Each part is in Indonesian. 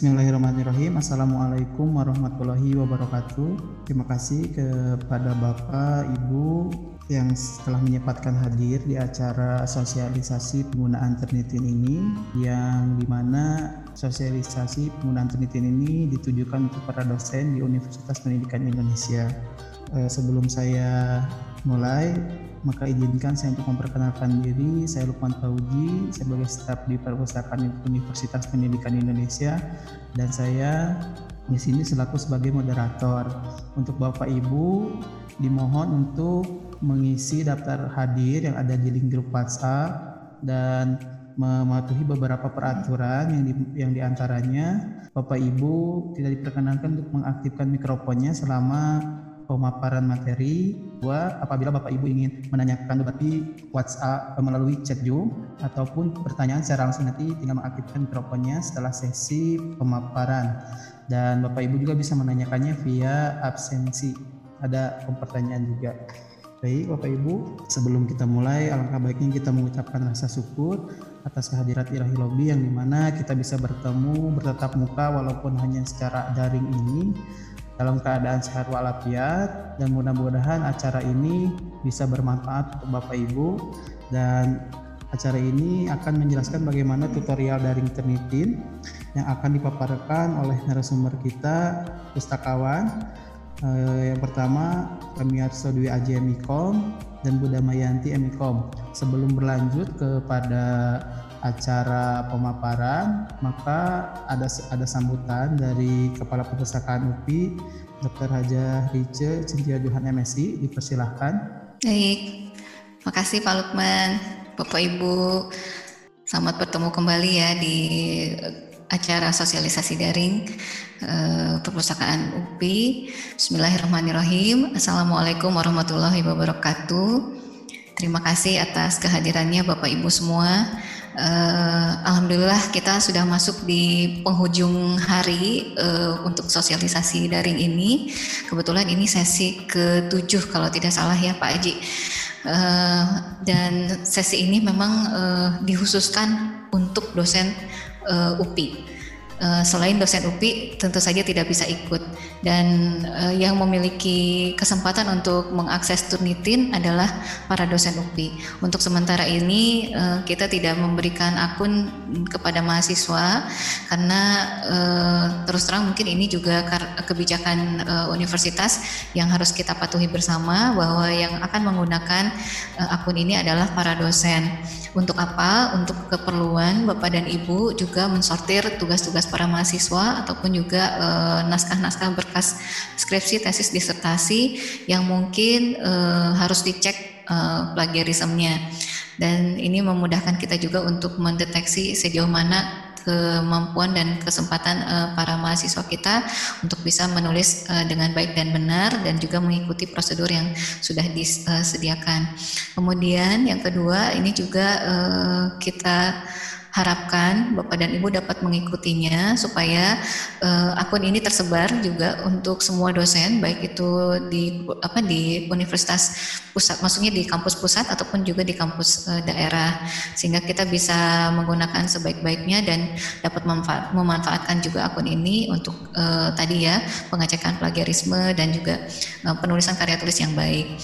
Bismillahirrahmanirrahim. Assalamualaikum warahmatullahi wabarakatuh. Terima kasih kepada Bapak, Ibu yang telah menyempatkan hadir di acara sosialisasi penggunaan Turnitin ini yang di mana sosialisasi penggunaan Turnitin ini ditujukan untuk para dosen di Universitas Pendidikan Indonesia. Eh, sebelum saya mulai, maka izinkan saya untuk memperkenalkan diri. Saya Lukman Fauji, sebagai staf di Perpustakaan Universitas Pendidikan Indonesia dan saya di sini selaku sebagai moderator. Untuk Bapak Ibu dimohon untuk mengisi daftar hadir yang ada di link grup WhatsApp dan mematuhi beberapa peraturan yang di, yang di antaranya Bapak Ibu tidak diperkenankan untuk mengaktifkan mikrofonnya selama pemaparan materi dua apabila Bapak Ibu ingin menanyakan berarti WhatsApp melalui chat Zoom ataupun pertanyaan secara langsung nanti tinggal mengaktifkan mikrofonnya setelah sesi pemaparan. Dan Bapak Ibu juga bisa menanyakannya via absensi. Ada pertanyaan juga. Baik Bapak Ibu, sebelum kita mulai alangkah baiknya kita mengucapkan rasa syukur atas kehadirat Ilahi Lobby yang di mana kita bisa bertemu bertatap muka walaupun hanya secara daring ini dalam keadaan sehat walafiat dan mudah-mudahan acara ini bisa bermanfaat untuk Bapak Ibu. Dan acara ini akan menjelaskan bagaimana tutorial daring Turnitin yang akan dipaparkan oleh narasumber kita pustakawan eh, yang pertama Kamiarso Dwi Aji Mikom dan Buddha Mayanti Emikom sebelum berlanjut kepada acara pemaparan, maka ada ada sambutan dari Kepala Perpustakaan UPI, Dr. Haja Rice Cintia Johan MSI, dipersilahkan. Baik, makasih Pak Lukman, Bapak Ibu, selamat bertemu kembali ya di acara sosialisasi daring uh, Perpustakaan UPI. Bismillahirrahmanirrahim. Assalamualaikum warahmatullahi wabarakatuh. Terima kasih atas kehadirannya Bapak Ibu semua uh, alhamdulillah kita sudah masuk di penghujung hari uh, untuk sosialisasi daring ini. Kebetulan ini sesi ketujuh kalau tidak salah ya Pak Aji. Uh, dan sesi ini memang uh, dikhususkan untuk dosen uh, UPI. Uh, selain dosen UPI tentu saja tidak bisa ikut dan uh, yang memiliki kesempatan untuk mengakses Turnitin adalah para dosen UPI. Untuk sementara ini uh, kita tidak memberikan akun kepada mahasiswa karena uh, terus terang mungkin ini juga kebijakan uh, universitas yang harus kita patuhi bersama bahwa yang akan menggunakan uh, akun ini adalah para dosen. Untuk apa? Untuk keperluan Bapak dan Ibu juga mensortir tugas-tugas para mahasiswa ataupun juga naskah naskah-naskah berkas skripsi, tesis, disertasi yang mungkin uh, harus dicek uh, plagiarismenya. Dan ini memudahkan kita juga untuk mendeteksi sejauh mana kemampuan dan kesempatan uh, para mahasiswa kita untuk bisa menulis uh, dengan baik dan benar dan juga mengikuti prosedur yang sudah disediakan. Kemudian yang kedua ini juga uh, kita harapkan Bapak dan Ibu dapat mengikutinya supaya uh, akun ini tersebar juga untuk semua dosen baik itu di apa di universitas pusat maksudnya di kampus pusat ataupun juga di kampus uh, daerah sehingga kita bisa menggunakan sebaik-baiknya dan dapat memanfaat, memanfaatkan juga akun ini untuk uh, tadi ya pengecekan plagiarisme dan juga uh, penulisan karya tulis yang baik.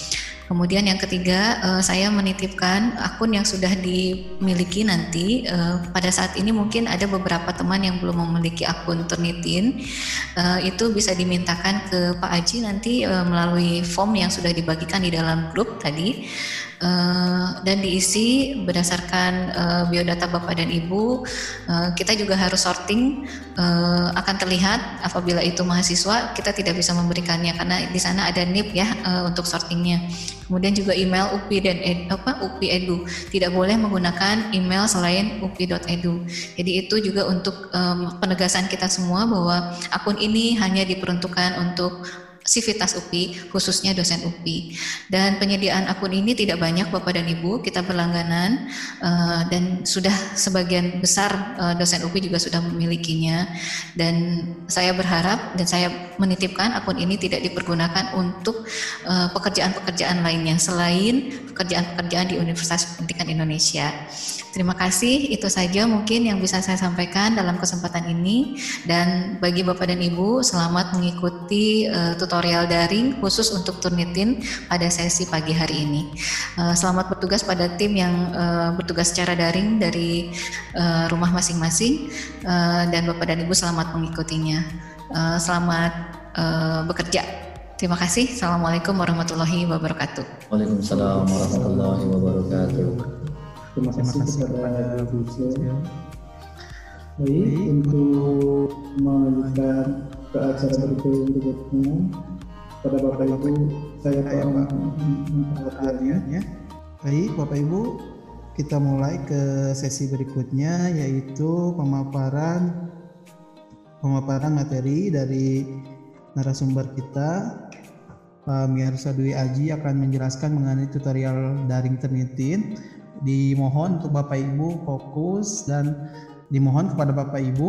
Kemudian yang ketiga, uh, saya menitipkan akun yang sudah dimiliki nanti. Uh, pada saat ini mungkin ada beberapa teman yang belum memiliki akun Turnitin. Uh, itu bisa dimintakan ke Pak Aji nanti uh, melalui form yang sudah dibagikan di dalam grup tadi. Uh, dan diisi berdasarkan uh, biodata Bapak dan Ibu. Uh, kita juga harus sorting uh, akan terlihat apabila itu mahasiswa kita tidak bisa memberikannya karena di sana ada NIP ya uh, untuk sortingnya. Kemudian juga email UPI dan ed, apa UPI Edu tidak boleh menggunakan email selain upi.edu. Jadi itu juga untuk um, penegasan kita semua bahwa akun ini hanya diperuntukkan untuk Sivitas UPI, khususnya dosen UPI. Dan penyediaan akun ini tidak banyak Bapak dan Ibu, kita berlangganan uh, dan sudah sebagian besar uh, dosen UPI juga sudah memilikinya. Dan saya berharap dan saya menitipkan akun ini tidak dipergunakan untuk uh, pekerjaan-pekerjaan lainnya selain pekerjaan-pekerjaan di Universitas Pendidikan Indonesia. Terima kasih, itu saja mungkin yang bisa saya sampaikan dalam kesempatan ini. Dan bagi Bapak dan Ibu, selamat mengikuti uh, tutorial daring khusus untuk Turnitin pada sesi pagi hari ini. Uh, selamat bertugas pada tim yang uh, bertugas secara daring dari uh, rumah masing-masing. Uh, dan Bapak dan Ibu selamat mengikutinya. Uh, selamat uh, bekerja. Terima kasih. Assalamualaikum warahmatullahi wabarakatuh. Waalaikumsalam warahmatullahi wabarakatuh. Terima kasih, kasih kepada Bu ya. Baik, untuk melanjutkan ke acara berikutnya pada Bapak Ibu saya mohon perhatiannya. Baik, Bapak Ibu, kita mulai ke sesi berikutnya yaitu pemaparan pemaparan materi dari narasumber kita Pak Miarsa Dwi Aji akan menjelaskan mengenai tutorial daring ternitin dimohon untuk Bapak Ibu fokus dan dimohon kepada Bapak Ibu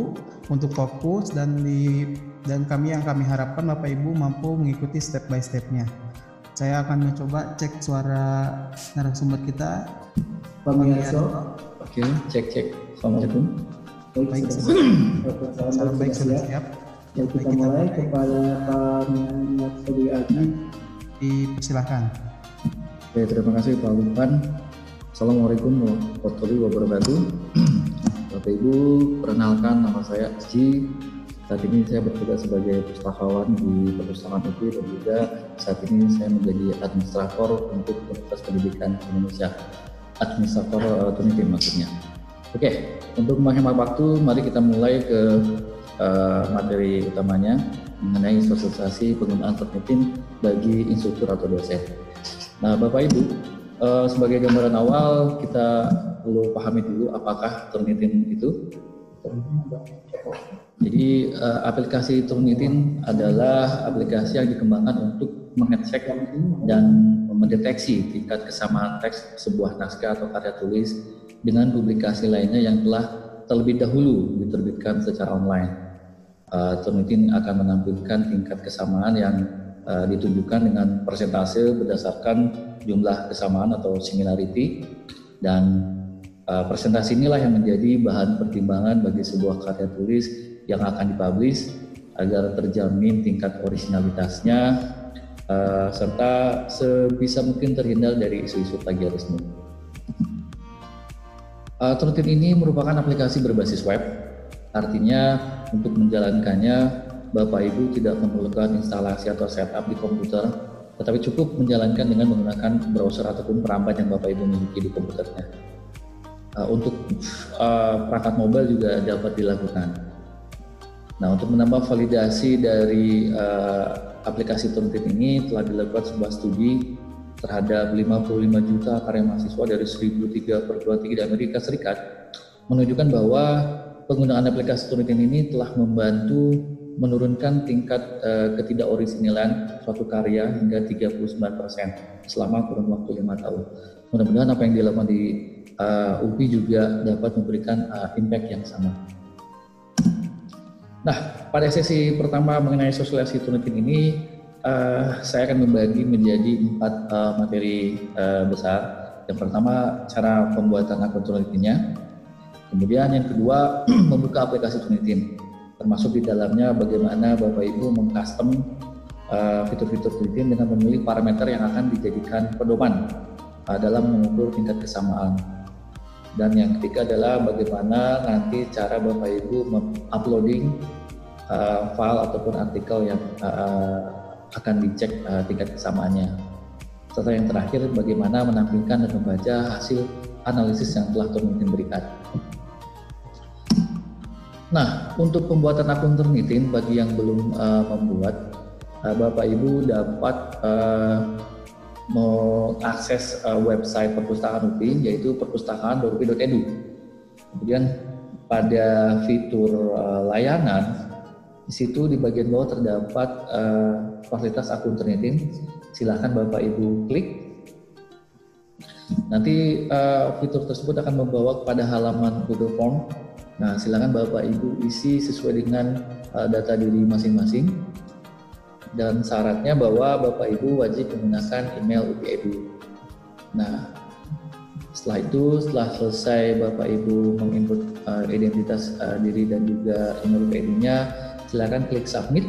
untuk fokus dan di dan kami yang kami harapkan Bapak Ibu mampu mengikuti step by stepnya. Saya akan mencoba cek suara narasumber kita. Pak Miyaso. Oke, cek cek. Assalamualaikum. Baik, salam baik sudah siap. Ya, kita mulai kepada Pak Miyaso Aji. Dipersilahkan. Oke, terima kasih Pak Lukman. Assalamualaikum warahmatullahi wabarakatuh. Bapak Ibu, perkenalkan nama saya Aji. Saat ini saya bertugas sebagai pustakawan di Perpustakaan UPI dan juga saat ini saya menjadi administrator untuk Universitas Pendidikan Indonesia. Administrator uh, Tunitim maksudnya. Oke, untuk menghemat waktu, mari kita mulai ke uh, materi utamanya mengenai sosialisasi penggunaan Tunitim bagi instruktur atau dosen. Nah, Bapak Ibu, uh, sebagai gambaran awal kita perlu pahami dulu apakah Turnitin itu. Jadi uh, aplikasi Turnitin adalah aplikasi yang dikembangkan untuk mengecek dan mendeteksi tingkat kesamaan teks sebuah naskah atau karya tulis dengan publikasi lainnya yang telah terlebih dahulu diterbitkan secara online. Uh, Turnitin akan menampilkan tingkat kesamaan yang uh, ditunjukkan dengan persentase berdasarkan jumlah kesamaan atau similarity. Dan uh, presentasi inilah yang menjadi bahan pertimbangan bagi sebuah karya tulis yang akan dipublish agar terjamin tingkat originalitasnya uh, serta sebisa mungkin terhindar dari isu-isu plagiarisme. Uh, ini merupakan aplikasi berbasis web, artinya untuk menjalankannya Bapak Ibu tidak memerlukan instalasi atau setup di komputer tetapi cukup menjalankan dengan menggunakan browser ataupun perambat yang Bapak Ibu miliki di komputernya. Uh, untuk uh, perangkat mobile juga dapat dilakukan. Nah, untuk menambah validasi dari uh, aplikasi Turnitin ini telah dilakukan sebuah studi terhadap 55 juta karya mahasiswa dari 1003 perguruan tinggi di Amerika Serikat menunjukkan bahwa penggunaan aplikasi Turnitin ini telah membantu menurunkan tingkat uh, ketidakoriginalan suatu karya hingga 39% selama kurun waktu lima tahun. Mudah-mudahan apa yang dilakukan di uh, UPI juga dapat memberikan uh, impact yang sama. Nah, pada sesi pertama mengenai sosialisasi Tunetin ini, uh, saya akan membagi menjadi empat uh, materi uh, besar. Yang pertama, cara pembuatan akun Tunetinnya. Kemudian yang kedua, membuka aplikasi Tunitin termasuk di dalamnya bagaimana Bapak Ibu mengcustom uh, fitur-fitur LinkedIn dengan memilih parameter yang akan dijadikan pedoman uh, dalam mengukur tingkat kesamaan. Dan yang ketiga adalah bagaimana nanti cara Bapak Ibu uploading uh, file ataupun artikel yang uh, akan dicek uh, tingkat kesamaannya. Serta yang terakhir bagaimana menampilkan dan membaca hasil analisis yang telah Turnitin berikan. Nah, untuk pembuatan akun Turnitin bagi yang belum uh, membuat, uh, Bapak Ibu dapat uh, mengakses uh, website perpustakaan UPI yaitu perpustakaan.upi.edu. Kemudian pada fitur uh, layanan Di situ di bagian bawah terdapat uh, fasilitas akun Turnitin. Silahkan Bapak Ibu klik. Nanti uh, fitur tersebut akan membawa kepada halaman Google Form. Nah, silakan Bapak Ibu isi sesuai dengan uh, data diri masing-masing. Dan syaratnya bahwa Bapak Ibu wajib menggunakan email UPI. Nah, setelah itu, setelah selesai Bapak Ibu menginput uh, identitas uh, diri dan juga email UPI Edu-nya, silakan klik submit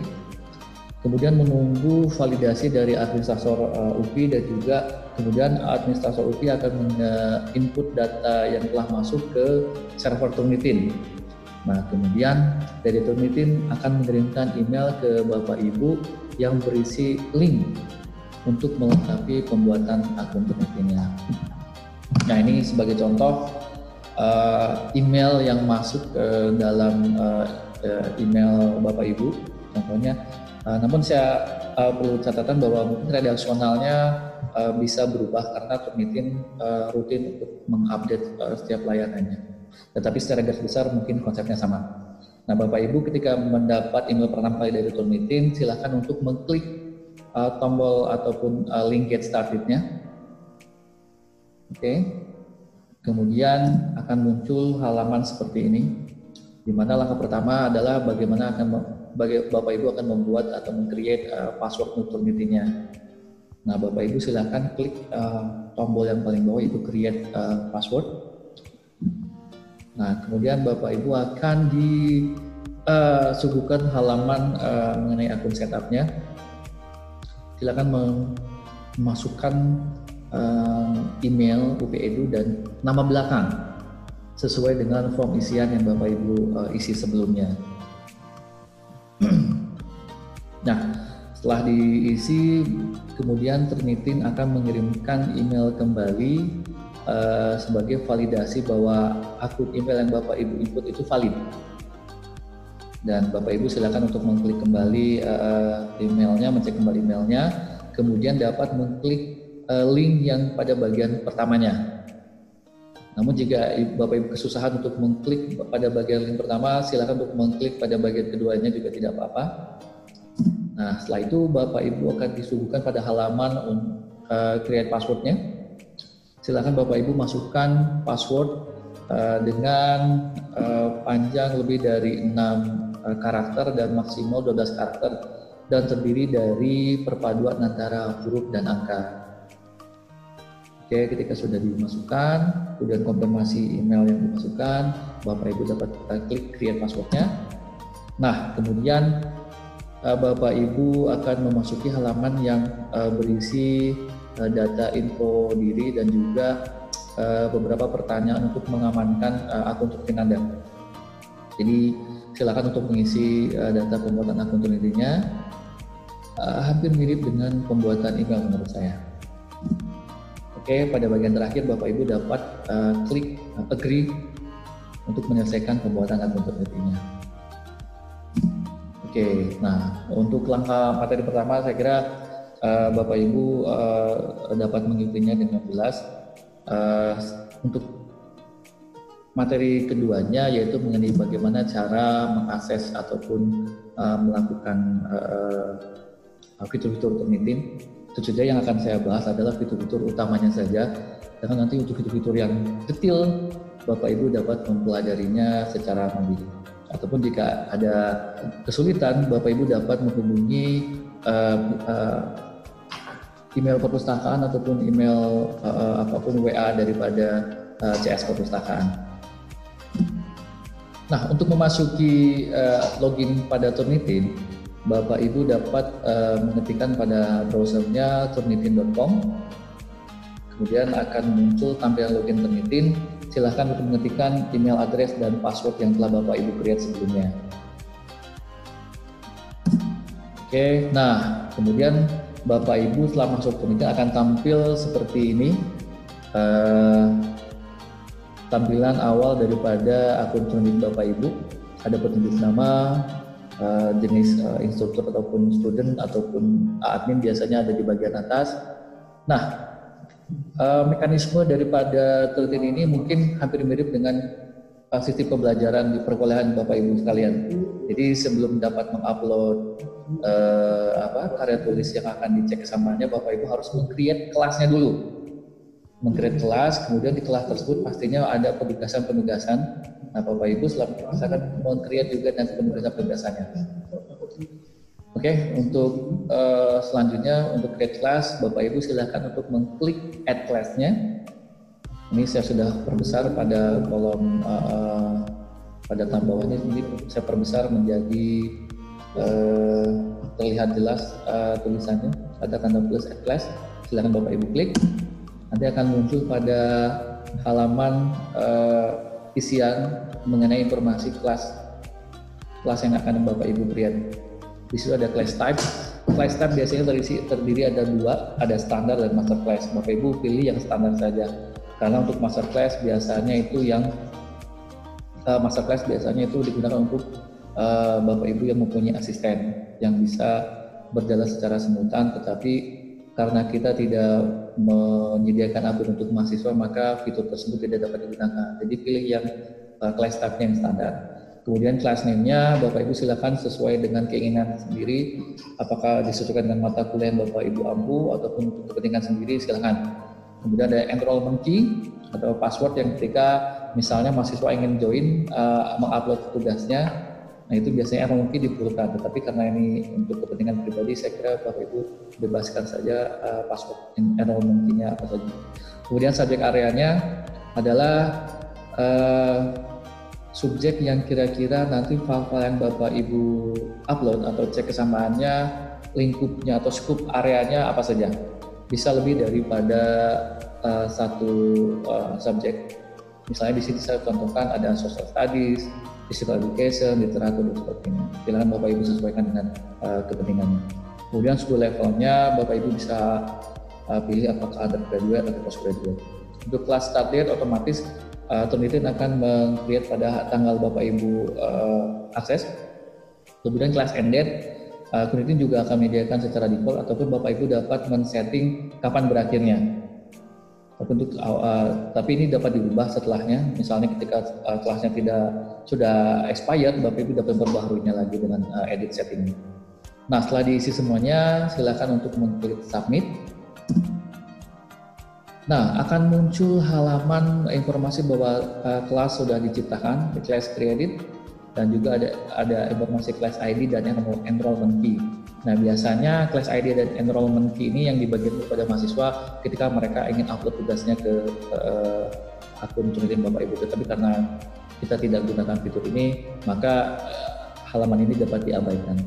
kemudian menunggu validasi dari administrator uh, UPI dan juga kemudian administrator UPI akan input data yang telah masuk ke server Turnitin. Nah, kemudian dari Turnitin akan mengirimkan email ke Bapak Ibu yang berisi link untuk melengkapi pembuatan akun Turnitinnya. Nah, ini sebagai contoh uh, email yang masuk ke dalam uh, uh, email Bapak Ibu contohnya. Namun saya uh, perlu catatan bahwa mungkin redaksionalnya uh, bisa berubah karena Turnitin uh, rutin untuk mengupdate uh, setiap layanannya. Tetapi secara garis besar mungkin konsepnya sama. Nah, Bapak Ibu ketika mendapat email pertama kali dari Turnitin, silakan untuk mengklik uh, tombol ataupun uh, link get started-nya. Oke. Okay. Kemudian akan muncul halaman seperti ini di mana langkah pertama adalah bagaimana akan Bapak Ibu akan membuat atau meng-create uh, password Nuturnity-nya. Nah, Bapak Ibu silakan klik uh, tombol yang paling bawah itu create uh, password. Nah, kemudian Bapak Ibu akan disuguhkan uh, halaman uh, mengenai akun setupnya. Silakan memasukkan uh, email UPEDU dan nama belakang sesuai dengan form isian yang Bapak Ibu uh, isi sebelumnya. Nah, setelah diisi, kemudian Trinitin akan mengirimkan email kembali uh, sebagai validasi bahwa akun email yang Bapak Ibu input itu valid. Dan Bapak Ibu silakan untuk mengklik kembali uh, emailnya, mencek kembali emailnya, kemudian dapat mengklik uh, link yang pada bagian pertamanya namun jika Bapak Ibu kesusahan untuk mengklik pada bagian link pertama, silakan untuk mengklik pada bagian keduanya juga tidak apa-apa. Nah, setelah itu Bapak Ibu akan disuguhkan pada halaman uh, create passwordnya. Silakan Bapak Ibu masukkan password uh, dengan uh, panjang lebih dari 6 uh, karakter dan maksimal 12 karakter dan terdiri dari perpaduan antara huruf dan angka. Oke, ketika sudah dimasukkan, kemudian konfirmasi email yang dimasukkan, Bapak Ibu dapat klik create passwordnya. Nah, kemudian eh, Bapak Ibu akan memasuki halaman yang eh, berisi eh, data info diri dan juga beberapa pertanyaan untuk mengamankan akun Turkin Anda. Jadi silakan untuk mengisi data pembuatan akun Turkin hampir mirip dengan pembuatan email menurut saya. Oke, pada bagian terakhir Bapak Ibu dapat uh, klik uh, agree untuk menyelesaikan pembuatan akun tertentunya. Oke, nah untuk langkah materi pertama saya kira uh, Bapak Ibu uh, dapat mengikutinya dengan jelas. Uh, untuk materi keduanya yaitu mengenai bagaimana cara mengakses ataupun uh, melakukan fitur-fitur uh, termitin itu saja yang akan saya bahas adalah fitur-fitur utamanya saja. Karena nanti untuk fitur-fitur yang detail, Bapak Ibu dapat mempelajarinya secara mandiri. Ataupun jika ada kesulitan, Bapak Ibu dapat menghubungi uh, uh, email perpustakaan ataupun email uh, apa pun WA daripada uh, CS perpustakaan. Nah, untuk memasuki uh, login pada Turnitin, Bapak Ibu dapat uh, mengetikkan pada browsernya turnitin.com kemudian akan muncul tampilan login Turnitin. Silahkan untuk mengetikkan email address dan password yang telah Bapak Ibu create sebelumnya. Oke nah kemudian Bapak Ibu setelah masuk Turnitin akan tampil seperti ini. Uh, tampilan awal daripada akun Turnitin Bapak Ibu. Ada petunjuk nama, uh, jenis uh, instruktur ataupun student ataupun admin biasanya ada di bagian atas. Nah, uh, mekanisme daripada tertin ini mungkin hampir mirip dengan sistem pembelajaran di perkuliahan Bapak Ibu sekalian. Jadi sebelum dapat mengupload uh, apa karya tulis yang akan dicek kesamaannya, Bapak Ibu harus meng-create kelasnya dulu. Meng-create kelas, kemudian di kelas tersebut pastinya ada penugasan-penugasan. Nah, Bapak Ibu setelah akan meng-create juga nanti penugasan-penugasannya. Oke, okay, untuk uh, selanjutnya untuk create class, Bapak Ibu silahkan untuk mengklik add class-nya. Ini saya sudah perbesar pada kolom uh, pada tab bawahnya ini saya perbesar menjadi uh, terlihat jelas uh, tulisannya ada tanda plus add class silahkan bapak ibu klik nanti akan muncul pada halaman uh, isian mengenai informasi kelas kelas yang akan bapak ibu create di situ ada class type class type biasanya terisi, terdiri ada dua ada standar dan master class. Bapak ibu pilih yang standar saja. Karena untuk master class biasanya itu yang uh, masterclass biasanya itu digunakan untuk uh, bapak ibu yang mempunyai asisten yang bisa berjalan secara simultan tetapi karena kita tidak menyediakan akun untuk mahasiswa maka fitur tersebut tidak dapat digunakan. Jadi pilih yang uh, class type yang standar. Kemudian class name-nya Bapak Ibu silakan sesuai dengan keinginan sendiri. Apakah disesuaikan dengan mata kuliah yang Bapak Ibu ampu ataupun untuk kepentingan sendiri silakan. Kemudian ada enrollment key atau password yang ketika misalnya mahasiswa ingin join uh, mengupload tugasnya nah itu biasanya mungkin diperlukan tetapi karena ini untuk kepentingan pribadi saya kira Bapak Ibu bebaskan saja uh, password key-nya apa saja. Kemudian subjek areanya adalah uh, subjek yang kira-kira nanti file-file yang Bapak Ibu upload atau cek kesamaannya lingkupnya atau scope areanya apa saja. Bisa lebih daripada uh, satu uh, subjek. Misalnya di sini saya contohkan ada social studies, physical education, literatur dan sebagainya. Silakan Bapak Ibu sesuaikan dengan uh, kepentingannya. Kemudian school levelnya Bapak Ibu bisa uh, pilih apakah ada graduate atau postgraduate. Untuk kelas start date otomatis uh, Turnitin akan meng-create pada tanggal Bapak Ibu uh, akses. Kemudian kelas end date uh, juga akan menyediakan secara default ataupun Bapak Ibu dapat men-setting kapan berakhirnya untuk uh, tapi ini dapat diubah setelahnya. Misalnya ketika uh, kelasnya tidak sudah expired bapak ibu dapat memperbaharuinya lagi dengan uh, edit setting. Nah setelah diisi semuanya silakan untuk mengklik submit. Nah akan muncul halaman informasi bahwa uh, kelas sudah diciptakan di class created dan juga ada ada informasi class ID dan enrollment key Nah biasanya class ID dan enrollment key ini yang dibagikan kepada mahasiswa ketika mereka ingin upload tugasnya ke uh, akun Tunitin Bapak Ibu. Tetapi karena kita tidak gunakan fitur ini, maka uh, halaman ini dapat diabaikan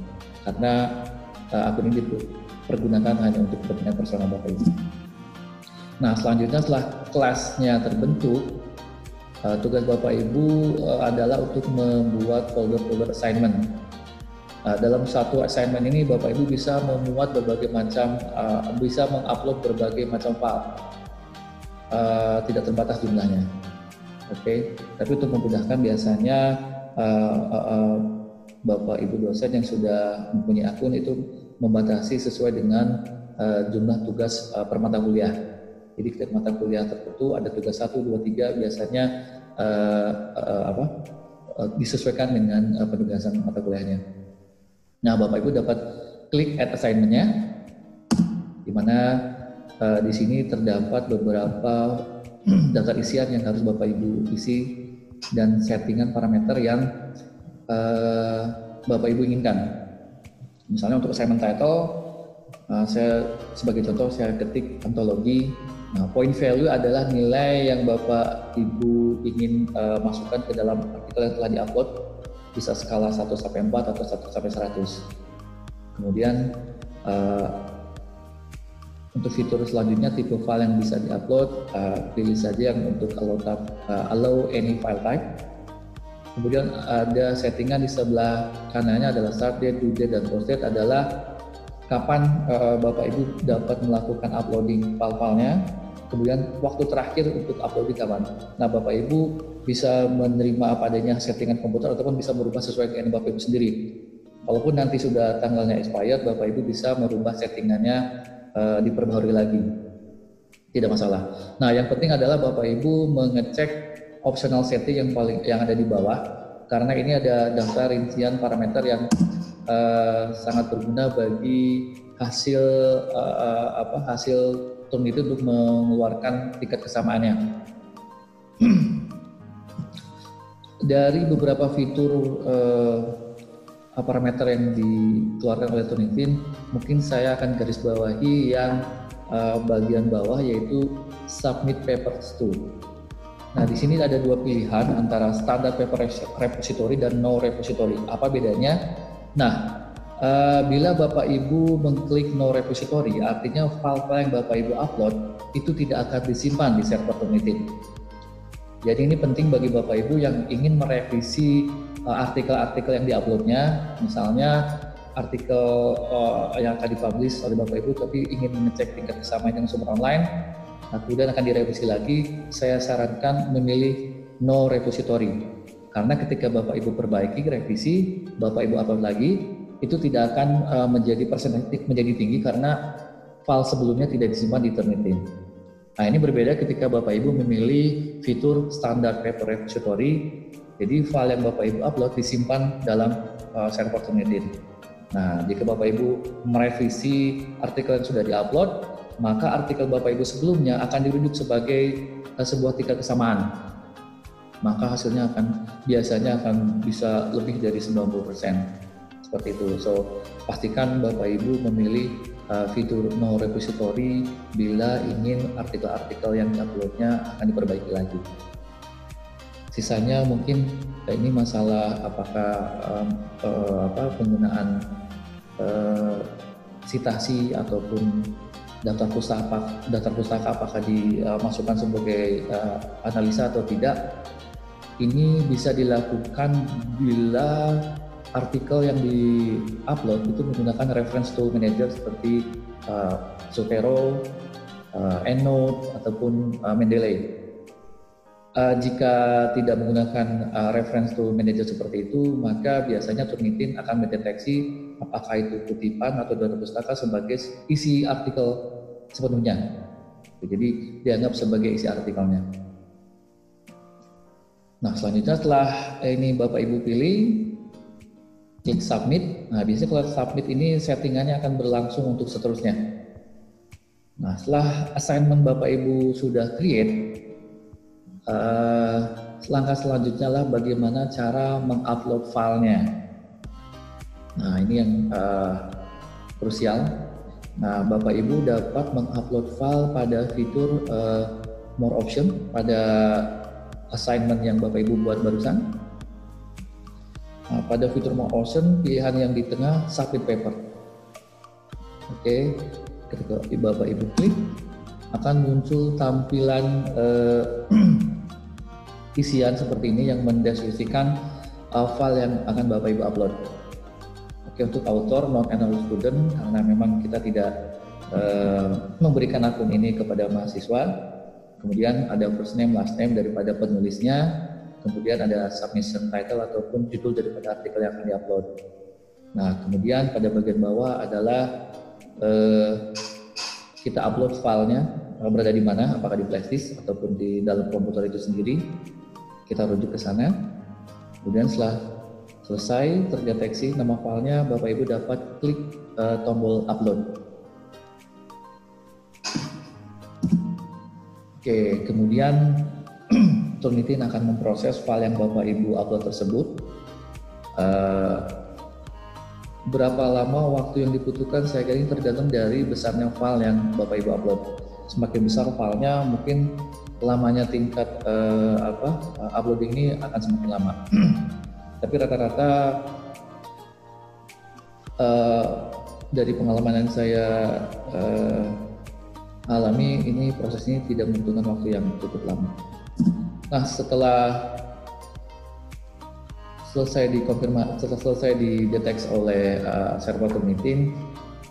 karena uh, akun ini dipergunakan hanya untuk kepentingan personal Bapak Ibu. Nah selanjutnya setelah kelasnya terbentuk, uh, tugas Bapak Ibu uh, adalah untuk membuat folder-folder assignment Nah, dalam satu assignment ini Bapak Ibu bisa memuat berbagai macam, uh, bisa mengupload berbagai macam file, uh, tidak terbatas jumlahnya. Oke, okay? tapi untuk memudahkan biasanya uh, uh, uh, Bapak Ibu dosen yang sudah mempunyai akun itu membatasi sesuai dengan uh, jumlah tugas uh, per mata kuliah. Jadi setiap mata kuliah tertentu ada tugas satu, dua, tiga biasanya uh, uh, apa uh, disesuaikan dengan uh, penugasan mata kuliahnya. Nah, Bapak Ibu dapat klik add assignment-nya, di mana uh, di sini terdapat beberapa daftar isian yang harus Bapak Ibu isi dan settingan parameter yang uh, Bapak Ibu inginkan. Misalnya untuk assignment title, uh, saya sebagai contoh saya ketik antologi. Nah, point value adalah nilai yang Bapak Ibu ingin uh, masukkan ke dalam artikel yang telah diupload bisa skala 1 sampai 4 atau 1 sampai 100. Kemudian uh, untuk fitur selanjutnya tipe file yang bisa diupload uh, pilih saja yang untuk allow, tab, uh, allow any file type. Kemudian ada settingan di sebelah kanannya adalah start date, due date, dan post date adalah kapan uh, Bapak Ibu dapat melakukan uploading file-filenya kemudian waktu terakhir untuk uploading kapan. Nah, Bapak Ibu bisa menerima apa adanya settingan komputer ataupun bisa merubah sesuai dengan Bapak Ibu sendiri. Walaupun nanti sudah tanggalnya expired, Bapak Ibu bisa merubah settingannya uh, diperbaharui lagi. Tidak masalah. Nah, yang penting adalah Bapak Ibu mengecek optional setting yang paling yang ada di bawah karena ini ada daftar rincian parameter yang uh, sangat berguna bagi hasil uh, apa hasil turn itu untuk mengeluarkan tingkat kesamaannya. Dari beberapa fitur uh, parameter yang dikeluarkan oleh Turnitin, mungkin saya akan garis bawahi yang uh, bagian bawah yaitu submit papers to. Nah, di sini ada dua pilihan antara standard paper repository dan no repository. Apa bedanya? Nah, uh, bila Bapak Ibu mengklik no repository, artinya file-file yang Bapak Ibu upload itu tidak akan disimpan di server Turnitin. Jadi ini penting bagi Bapak Ibu yang ingin merevisi eh, artikel-artikel uh, yang diuploadnya, misalnya artikel uh, yang akan dipublish oleh Bapak Ibu tapi ingin mengecek tingkat kesamaan dengan sumber online, nah kemudian akan direvisi lagi, saya sarankan memilih no repository. Karena ketika Bapak Ibu perbaiki revisi, Bapak Ibu upload lagi, itu tidak akan uh, menjadi persentif menjadi tinggi karena file sebelumnya tidak disimpan di Turnitin. Nah ini berbeda ketika Bapak Ibu memilih fitur standar repository, jadi file yang Bapak Ibu upload disimpan dalam uh, server Turnitin. Nah, jika Bapak Ibu merevisi artikel yang sudah diupload, maka artikel Bapak Ibu sebelumnya akan dirujuk sebagai uh, sebuah tingkat kesamaan. Maka hasilnya akan biasanya akan bisa lebih dari 90%. Seperti itu. So, pastikan Bapak Ibu memilih uh, fitur no repository bila ingin artikel-artikel yang diuploadnya akan diperbaiki lagi. Sisanya mungkin ini masalah apakah um, uh, apa penggunaan uh, citasi ataupun daftar pustaka daftar pustaka apakah dimasukkan sebagai uh, analisa atau tidak ini bisa dilakukan bila artikel yang di-upload itu menggunakan reference tool manager seperti uh, Zotero, uh, EndNote ataupun uh, Mendeley. Uh, jika tidak menggunakan uh, reference tool manager seperti itu, maka biasanya Turnitin akan mendeteksi apakah itu kutipan atau data pustaka sebagai isi artikel sepenuhnya. Jadi dianggap sebagai isi artikelnya. Nah selanjutnya setelah ini Bapak Ibu pilih, klik submit. Nah biasanya kalau submit ini settingannya akan berlangsung untuk seterusnya. Nah setelah assignment Bapak Ibu sudah create, uh, langkah selanjutnya lah bagaimana cara mengupload filenya. Nah ini yang uh, krusial. Nah Bapak Ibu dapat mengupload file pada fitur uh, More Option pada assignment yang Bapak Ibu buat barusan. Nah, pada fitur More Option pilihan yang di tengah Submit Paper. Oke, ketika Bapak Ibu klik akan muncul tampilan uh, isian seperti ini yang mendeskripsikan uh, file yang akan Bapak Ibu upload. Oke untuk author non analog student karena memang kita tidak uh, memberikan akun ini kepada mahasiswa. Kemudian ada first name, last name daripada penulisnya. Kemudian ada submission title ataupun judul daripada artikel yang akan diupload. Nah kemudian pada bagian bawah adalah uh, kita upload filenya berada di mana, apakah di flashdisk ataupun di dalam komputer itu sendiri kita rujuk ke sana. Kemudian setelah selesai terdeteksi nama filenya, Bapak Ibu dapat klik uh, tombol upload. Oke, kemudian Turnitin akan memproses file yang Bapak Ibu upload tersebut. Uh, berapa lama waktu yang dibutuhkan saya kira ini tergantung dari besarnya file yang Bapak Ibu upload. Semakin besar filenya mungkin lamanya tingkat uh, apa uh, uploading ini akan semakin lama. Tapi rata-rata uh, dari pengalaman yang saya uh, alami ini prosesnya tidak membutuhkan waktu yang cukup lama. Nah setelah selesai dikonfirmasi, setelah selesai dideteksi oleh uh, server Turnitin,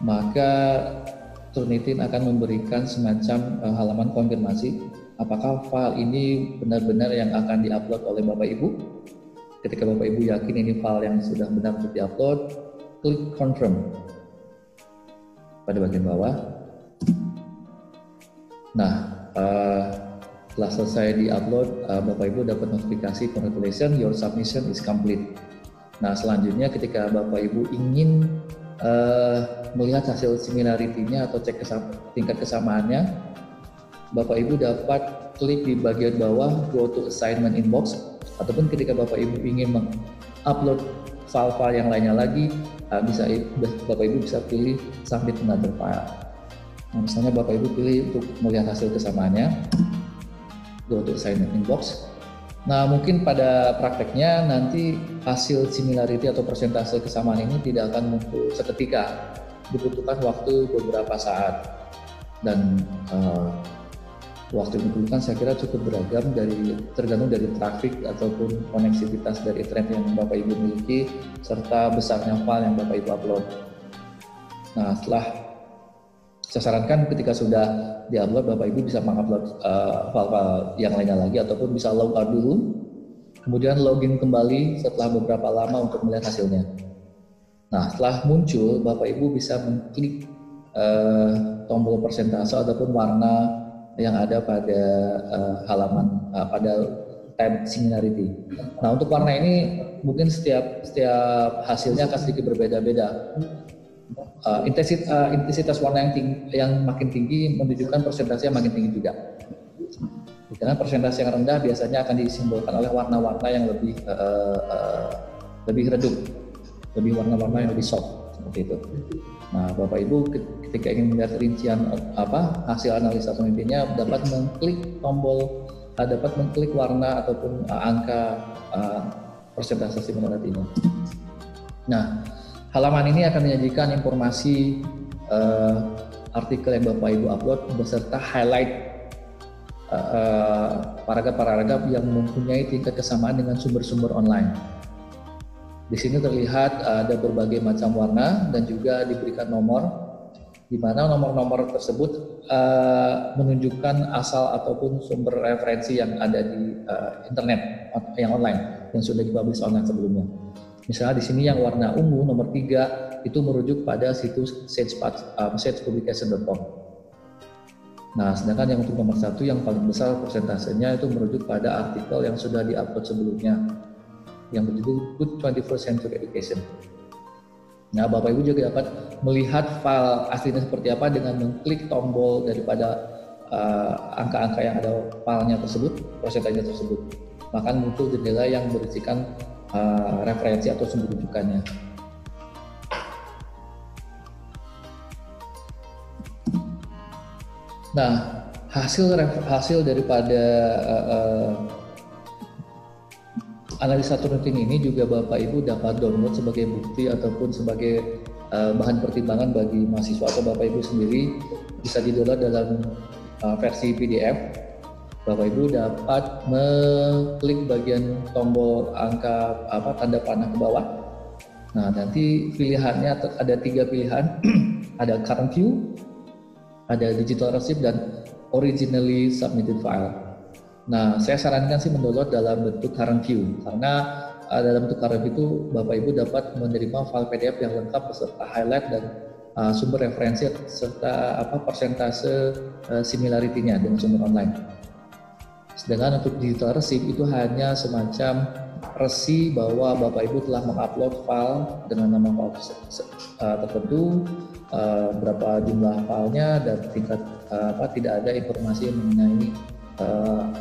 maka Turnitin akan memberikan semacam uh, halaman konfirmasi apakah file ini benar-benar yang akan diupload oleh Bapak Ibu. Ketika Bapak Ibu yakin ini file yang sudah benar untuk diupload, klik confirm pada bagian bawah. Nah, uh, setelah selesai di-upload, uh, Bapak Ibu dapat notifikasi congratulations, your submission is complete. Nah, selanjutnya ketika Bapak Ibu ingin uh, melihat hasil similarity-nya atau cek kesam tingkat kesamaannya, Bapak Ibu dapat klik di bagian bawah go to assignment inbox ataupun ketika Bapak Ibu ingin mengupload file-file yang lainnya lagi, uh, bisa Bapak Ibu bisa pilih submit another file. Nah, misalnya Bapak Ibu pilih untuk melihat hasil kesamaannya, go to assignment inbox. Nah, mungkin pada prakteknya nanti hasil similarity atau persentase kesamaan ini tidak akan muncul seketika, dibutuhkan waktu beberapa saat. Dan uh, waktu yang dibutuhkan saya kira cukup beragam dari tergantung dari traffic ataupun koneksivitas dari internet yang Bapak Ibu miliki serta besarnya file yang Bapak Ibu upload. Nah, setelah saya sarankan ketika sudah diupload Bapak Ibu bisa mengupload uh, file-file yang lainnya lagi ataupun bisa log out dulu kemudian login kembali setelah beberapa lama untuk melihat hasilnya. Nah, setelah muncul Bapak Ibu bisa mengklik uh, tombol persentase ataupun warna yang ada pada uh, halaman uh, pada tab similarity. Nah, untuk warna ini mungkin setiap setiap hasilnya akan sedikit berbeda-beda uh, intensitas, uh, intensitas warna yang tinggi, yang makin tinggi menunjukkan persentase yang makin tinggi juga. Karena persentase yang rendah biasanya akan disimbolkan oleh warna-warna yang lebih uh, uh, lebih redup, lebih warna-warna yang lebih soft seperti itu. Nah, Bapak Ibu ketika ingin melihat rincian apa hasil analisa pemimpinnya dapat mengklik tombol uh, dapat mengklik warna ataupun uh, angka uh, persentase similarity ini. Nah, Halaman ini akan menyajikan informasi uh, artikel yang Bapak Ibu upload beserta highlight paragraf-paragraf uh, yang mempunyai tingkat kesamaan dengan sumber-sumber online. Di sini terlihat ada berbagai macam warna dan juga diberikan nomor, di mana nomor-nomor tersebut uh, menunjukkan asal ataupun sumber referensi yang ada di uh, internet yang online yang sudah dipublish online sebelumnya. Misalnya di sini yang warna ungu nomor 3 itu merujuk pada situs sagepublication.com. Uh, nah, sedangkan yang untuk nomor satu yang paling besar persentasenya itu merujuk pada artikel yang sudah diupload sebelumnya yang berjudul Good 21st Century Education. Nah, Bapak Ibu juga dapat melihat file aslinya seperti apa dengan mengklik tombol daripada uh, angka-angka uh, yang ada filenya tersebut, persentase tersebut. Maka muncul jendela yang berisikan uh, referensi atau sumber rujukannya. Nah, hasil hasil daripada uh, uh, analisa ini juga Bapak Ibu dapat download sebagai bukti ataupun sebagai uh, bahan pertimbangan bagi mahasiswa atau Bapak Ibu sendiri bisa di-download dalam uh, versi PDF Bapak Ibu dapat mengklik bagian tombol angka apa tanda panah ke bawah. Nah, nanti pilihannya ada tiga pilihan, ada current view, ada digital receipt dan originally submitted file. Nah, saya sarankan sih mendownload dalam bentuk current view karena uh, dalam bentuk current view itu Bapak Ibu dapat menerima file PDF yang lengkap beserta highlight dan uh, sumber referensi serta apa persentase uh, similarity-nya dengan sumber online. Sedangkan untuk digital receipt itu hanya semacam resi bahwa Bapak Ibu telah mengupload file dengan nama file uh, tertentu, uh, berapa jumlah filenya dan tingkat uh, apa tidak ada informasi mengenai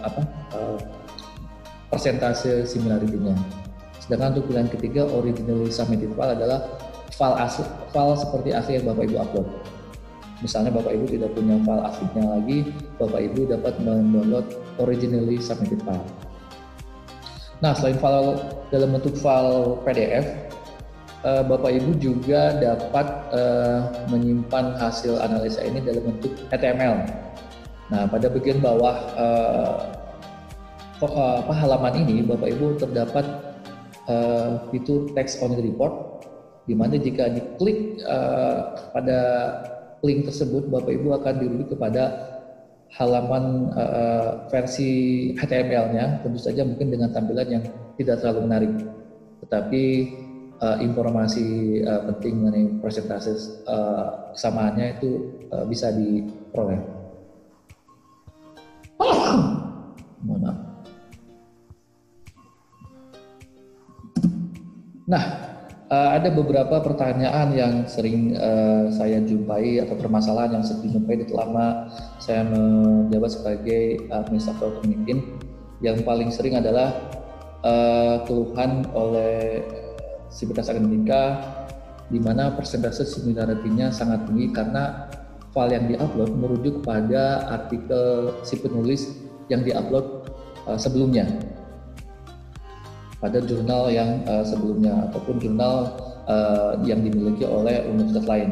apa persentase similarity-nya. Sedangkan untuk pilihan ketiga originally submitted file adalah file asli, file seperti asli yang Bapak Ibu upload. Misalnya Bapak Ibu tidak punya file aslinya lagi, Bapak Ibu dapat mendownload originally submitted file. Nah, selain file dalam bentuk file PDF, eh, Bapak Ibu juga dapat eh, menyimpan hasil analisa ini dalam bentuk HTML. Nah, pada bagian bawah eh, apa halaman ini, Bapak Ibu terdapat fitur text only report, di mana jika diklik pada link tersebut Bapak Ibu akan dirujuk kepada halaman uh, versi HTML-nya tentu saja mungkin dengan tampilan yang tidak terlalu menarik. Tetapi uh, informasi uh, penting mengenai persentase uh, kesamaannya itu uh, bisa diperoleh. Nah, uh, ada beberapa pertanyaan yang sering uh, saya jumpai atau permasalahan yang sering dijumpai selama saya menjabat sebagai administrator pemimpin. Yang paling sering adalah uh, keluhan oleh sivitas akademika di mana persentase similarity-nya sangat tinggi karena file yang diupload merujuk pada artikel si penulis yang diupload uh, sebelumnya pada jurnal yang uh, sebelumnya ataupun jurnal uh, yang dimiliki oleh universitas lain.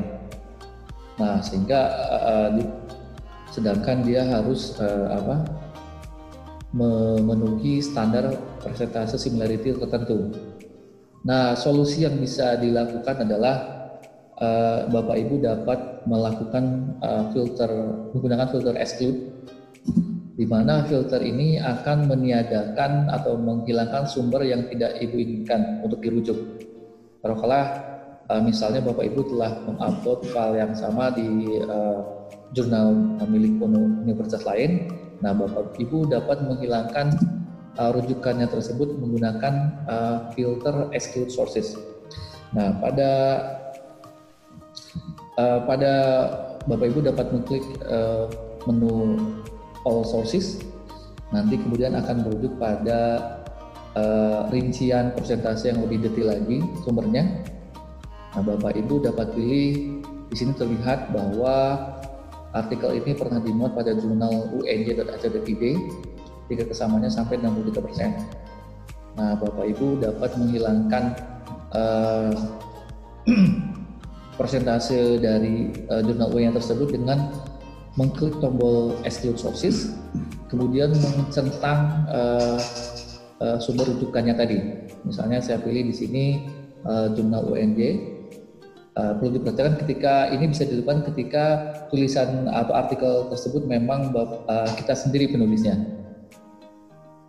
Nah, sehingga uh, di, sedangkan dia harus uh, apa memenuhi standar persentase similarity tertentu. Nah, solusi yang bisa dilakukan adalah uh, Bapak Ibu dapat melakukan uh, filter menggunakan filter exclude di mana filter ini akan meniadakan atau menghilangkan sumber yang tidak ibu inginkan untuk dirujuk. Kalau kalah uh, misalnya Bapak Ibu telah mengupload file yang sama di uh, jurnal milik universitas lain, nah Bapak Ibu dapat menghilangkan uh, rujukannya tersebut menggunakan uh, filter exclude sources. Nah pada uh, pada Bapak Ibu dapat mengklik uh, menu all sources nanti kemudian akan merujuk pada uh, rincian persentase yang lebih detail lagi sumbernya. Nah, Bapak Ibu dapat pilih di sini terlihat bahwa artikel ini pernah dimuat pada jurnal unj.ac.id tingkat kesamanya sampai 63%. Nah, Bapak Ibu dapat menghilangkan uh, persentase dari uh, jurnal UN tersebut dengan mengklik tombol exclude sources, kemudian mencentang uh, uh, sumber rujukannya tadi. Misalnya saya pilih di sini uh, jurnal UNJ. Uh, perlu diperhatikan ketika ini bisa dilakukan ketika tulisan atau artikel tersebut memang uh, kita sendiri penulisnya.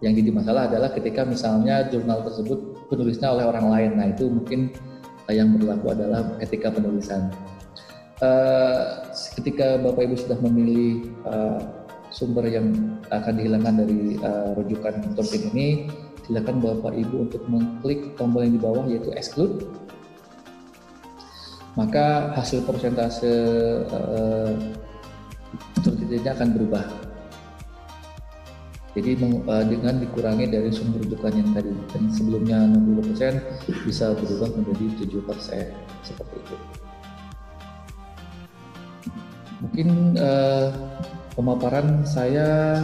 Yang jadi masalah adalah ketika misalnya jurnal tersebut penulisnya oleh orang lain. Nah itu mungkin yang berlaku adalah ketika penulisan uh, ketika Bapak Ibu sudah memilih uh, sumber yang akan dihilangkan dari uh, rujukan token ini, silakan Bapak Ibu untuk mengklik tombol yang di bawah yaitu exclude. Maka hasil persentase uh, akan berubah. Jadi dengan dikurangi dari sumber rujukan yang tadi, dan sebelumnya 60% bisa berubah menjadi 7% seperti itu. Mungkin uh, pemaparan saya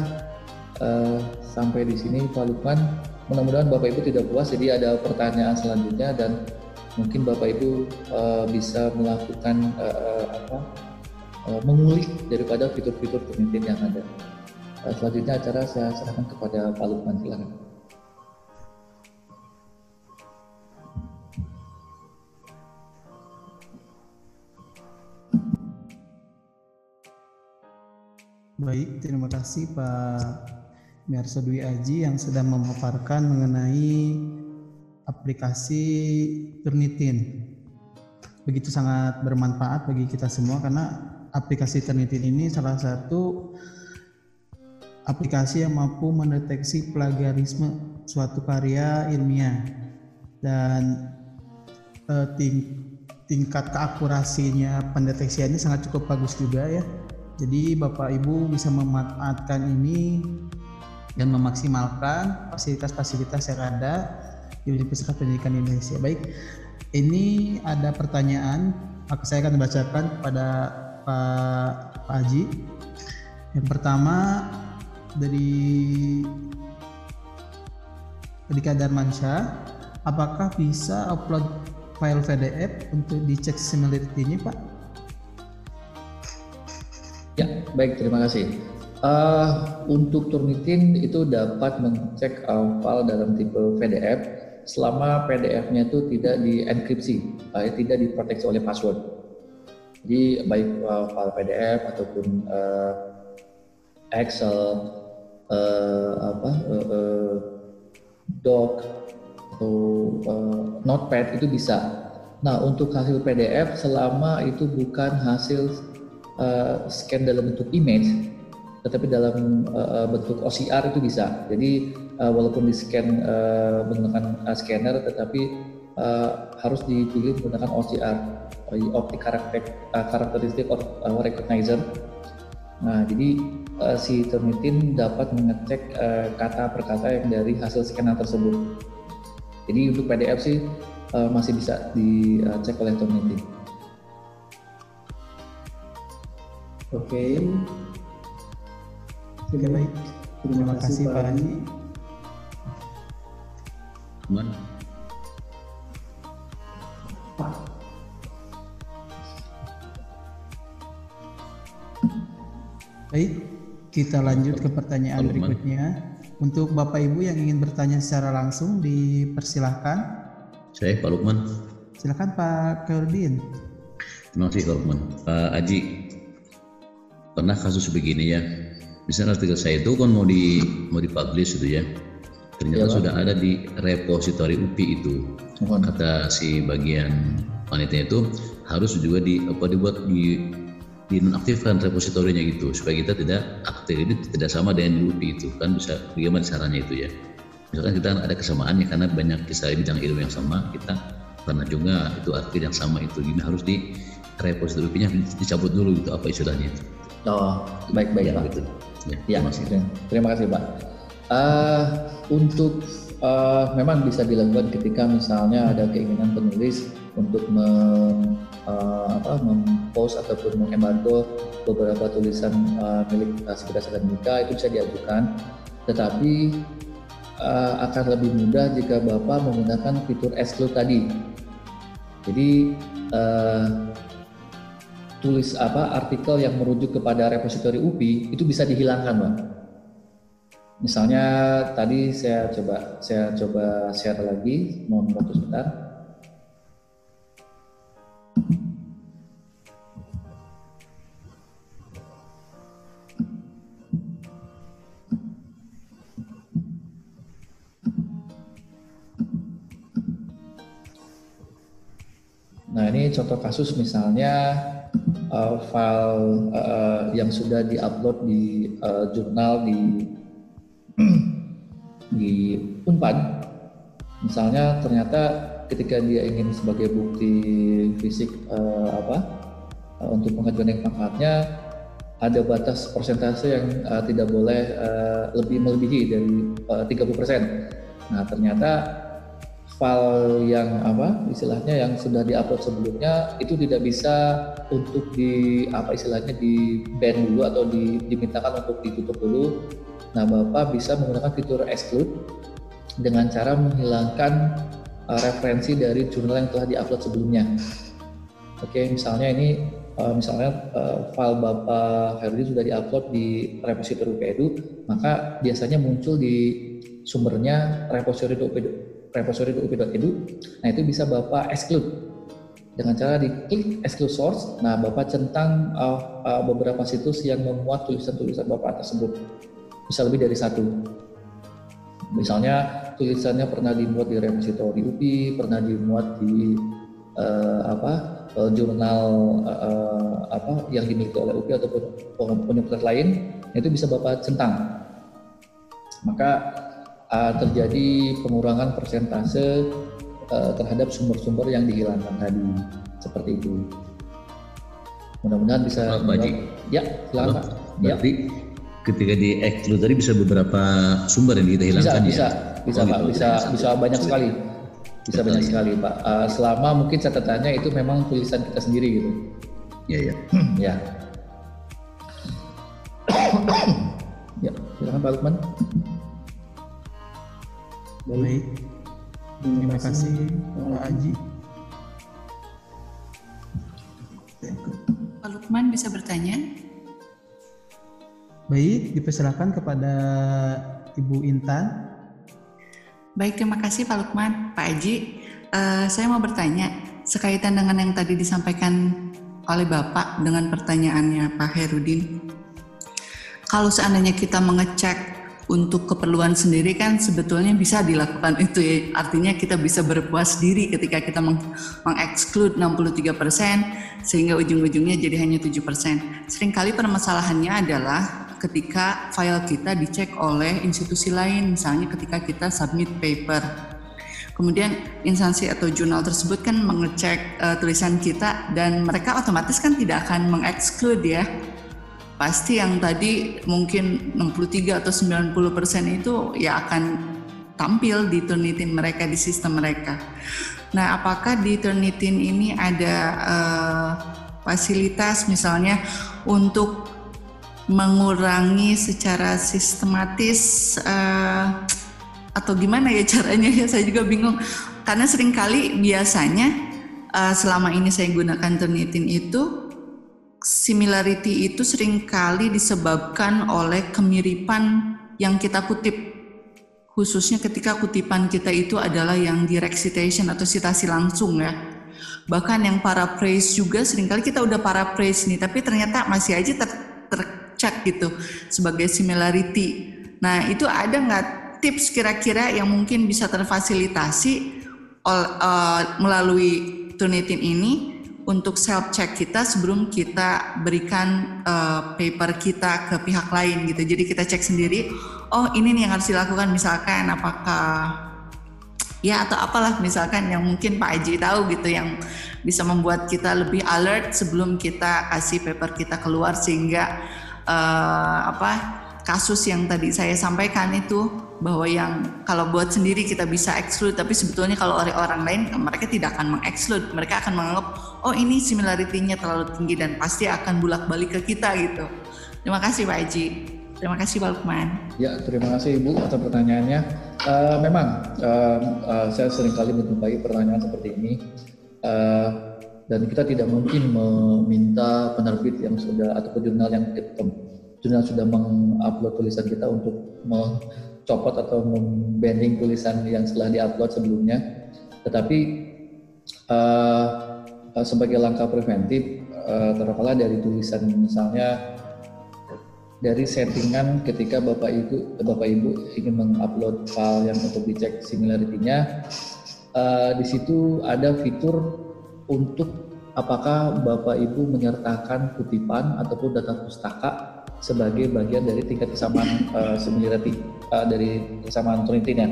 uh, sampai di sini Pak Lukman. Mudah-mudahan Bapak Ibu tidak puas, jadi ada pertanyaan selanjutnya dan mungkin Bapak Ibu uh, bisa melakukan uh, apa, uh, mengulik daripada fitur-fitur pemimpin yang ada. Uh, selanjutnya acara saya serahkan kepada Pak Lukman, silakan. Baik, terima kasih Pak Miarso Dwi Aji yang sedang memaparkan mengenai aplikasi Turnitin. Begitu sangat bermanfaat bagi kita semua karena aplikasi Turnitin ini salah satu aplikasi yang mampu mendeteksi plagiarisme suatu karya ilmiah dan eh, ting tingkat keakurasinya pendeteksiannya sangat cukup bagus juga ya jadi Bapak Ibu bisa memanfaatkan ini dan memaksimalkan fasilitas-fasilitas yang ada di Universitas Pendidikan Indonesia. Baik, ini ada pertanyaan, saya akan membacakan kepada Pak, Pak Haji. Yang pertama dari Dika Darmansyah, apakah bisa upload file PDF untuk dicek similarity-nya Pak? Ya, baik, terima kasih. Uh, untuk Turnitin itu dapat mengecek uh, file dalam tipe PDF selama PDF-nya itu tidak dienkripsi, uh, tidak diproteksi oleh password. Jadi baik uh, file PDF ataupun uh, Excel, uh, apa, uh, uh, Doc atau uh, Notepad itu bisa. Nah untuk hasil PDF selama itu bukan hasil uh, scan dalam bentuk image tetapi dalam uh, bentuk OCR itu bisa. Jadi uh, walaupun di scan uh, menggunakan uh, scanner, tetapi uh, harus dipilih menggunakan OCR, uh, optic karakteristik uh, recognizer. Nah, jadi uh, si Turnitin dapat mengecek uh, kata per kata yang dari hasil scanner tersebut. Jadi untuk PDF sih uh, masih bisa dicek oleh Turnitin. Oke. Okay. Oke baik. Terima, Terima kasih Pak Haji. Aman. Baik, kita lanjut ke pertanyaan berikutnya. Untuk Bapak Ibu yang ingin bertanya secara langsung, dipersilahkan. Saya Pak Lukman. Silakan Pak Kerdin. Terima kasih Pak Lukman. Pak Aji, pernah kasus begini ya? Misalnya artikel saya itu kan mau di mau dipublish itu ya. Ternyata ya, sudah ada di repositori UPI itu. Mohon. kata si bagian panitia itu harus juga di apa dibuat di dinonaktifkan repositorinya gitu supaya kita tidak aktif. Ini tidak sama dengan di UPI itu. Kan bisa bagaimana caranya itu ya? Misalkan kita ada kesamaannya karena banyak kisah bidang ilmu yang sama kita karena juga itu arti yang sama itu. Ini harus di repositori UPI-nya dicabut dulu gitu apa istilahnya itu Oh, baik baik ya, Pak. Gitu. Ya, ya terima, kasih. terima kasih Pak. Uh, untuk uh, memang bisa dilakukan ketika misalnya ada keinginan penulis untuk mem, uh, apa, mempost ataupun mengembargo beberapa tulisan uh, milik uh, Sekretariat Akademika itu bisa diajukan. Tetapi uh, akan lebih mudah jika Bapak menggunakan fitur exclude tadi. Jadi uh, tulis apa artikel yang merujuk kepada repositori UPI itu bisa dihilangkan, Bang. Misalnya tadi saya coba saya coba share lagi, mohon waktu sebentar. Nah ini contoh kasus misalnya uh, file uh, yang sudah diupload di uh, jurnal di di Unpad, misalnya ternyata ketika dia ingin sebagai bukti fisik uh, apa uh, untuk pengajuan yang pangkatnya ada batas persentase yang uh, tidak boleh uh, lebih melebihi dari uh, 30%. Nah, ternyata file yang apa istilahnya yang sudah diupload sebelumnya itu tidak bisa untuk di apa istilahnya di ban dulu atau di, dimintakan untuk ditutup dulu. Nah, Bapak bisa menggunakan fitur exclude dengan cara menghilangkan uh, referensi dari jurnal yang telah diupload sebelumnya. Oke, misalnya ini uh, misalnya uh, file Bapak Herdi sudah diupload di repositori UPEDU, maka biasanya muncul di sumbernya repositori repository.up.edu. Nah itu bisa Bapak exclude dengan cara diklik exclude source. Nah Bapak centang uh, uh, beberapa situs yang memuat tulisan-tulisan Bapak tersebut. Bisa lebih dari satu. Misalnya tulisannya pernah dimuat di repository UPI, pernah dimuat di uh, apa uh, jurnal uh, apa yang dimiliki oleh UPI ataupun universitas lain, itu bisa Bapak centang. Maka uh, terjadi pengurangan persentase uh, terhadap sumber-sumber yang dihilangkan tadi seperti itu. Mudah-mudahan bisa. Pak Haji. Ya, selamat. Ya. Berarti ya. ketika di exclude tadi bisa beberapa sumber yang kita hilangkan bisa, ya? Bisa, bisa oh, Pak, gitu. bisa, bisa banyak sekali. Bisa banyak ya. sekali Pak. Uh, selama mungkin catatannya itu memang tulisan kita sendiri gitu. Ya, ya. ya. ya, silakan Pak Lukman. Baik. Terima, kasih Pak Haji. Pak Lukman bisa bertanya? Baik, dipersilakan kepada Ibu Intan. Baik, terima kasih Pak Lukman. Pak Haji, uh, saya mau bertanya sekaitan dengan yang tadi disampaikan oleh Bapak dengan pertanyaannya Pak Herudin. Kalau seandainya kita mengecek untuk keperluan sendiri kan sebetulnya bisa dilakukan itu ya. Artinya kita bisa berpuas diri ketika kita meng mengeksklud 63% sehingga ujung-ujungnya jadi hanya 7%. Seringkali permasalahannya adalah ketika file kita dicek oleh institusi lain, misalnya ketika kita submit paper. Kemudian instansi atau jurnal tersebut kan mengecek uh, tulisan kita dan mereka otomatis kan tidak akan mengeksklude ya. Pasti yang tadi mungkin 63 atau 90 persen itu ya akan tampil di Turnitin mereka di sistem mereka. Nah, apakah di Turnitin ini ada uh, fasilitas misalnya untuk mengurangi secara sistematis uh, atau gimana ya caranya ya saya juga bingung karena sering kali biasanya uh, selama ini saya gunakan Turnitin itu similarity itu sering kali disebabkan oleh kemiripan yang kita kutip. Khususnya ketika kutipan kita itu adalah yang direct citation atau citasi langsung ya. Bahkan yang para praise juga sering kali kita udah para praise nih tapi ternyata masih aja ter, tercek gitu sebagai similarity. Nah itu ada nggak tips kira-kira yang mungkin bisa terfasilitasi uh, melalui Turnitin ini untuk self check kita sebelum kita berikan uh, paper kita ke pihak lain gitu. Jadi kita cek sendiri, oh ini nih yang harus dilakukan misalkan apakah ya atau apalah misalkan yang mungkin Pak Aji tahu gitu yang bisa membuat kita lebih alert sebelum kita kasih paper kita keluar sehingga uh, apa kasus yang tadi saya sampaikan itu bahwa yang kalau buat sendiri kita bisa exclude tapi sebetulnya kalau oleh orang lain mereka tidak akan mengexclude. Mereka akan menganggap oh ini similarity-nya terlalu tinggi dan pasti akan bulak-balik ke kita gitu. Terima kasih Pak Haji. Terima kasih Pak Lukman. Ya terima kasih Ibu atas pertanyaannya. Uh, memang uh, uh, saya sering kali menjumpai pertanyaan seperti ini. Uh, dan kita tidak mungkin meminta penerbit yang sudah ataupun jurnal yang jurnal sudah mengupload tulisan kita untuk mencopot atau membanding tulisan yang setelah diupload sebelumnya. Tetapi uh, sebagai langkah preventif, uh, terkala dari tulisan misalnya dari settingan ketika bapak ibu bapak ibu ingin mengupload file yang untuk dicek similarity-nya, uh, di situ ada fitur untuk apakah bapak ibu menyertakan kutipan ataupun data pustaka sebagai bagian dari tingkat kesamaan uh, similarity uh, dari kesamaan Trinity-nya.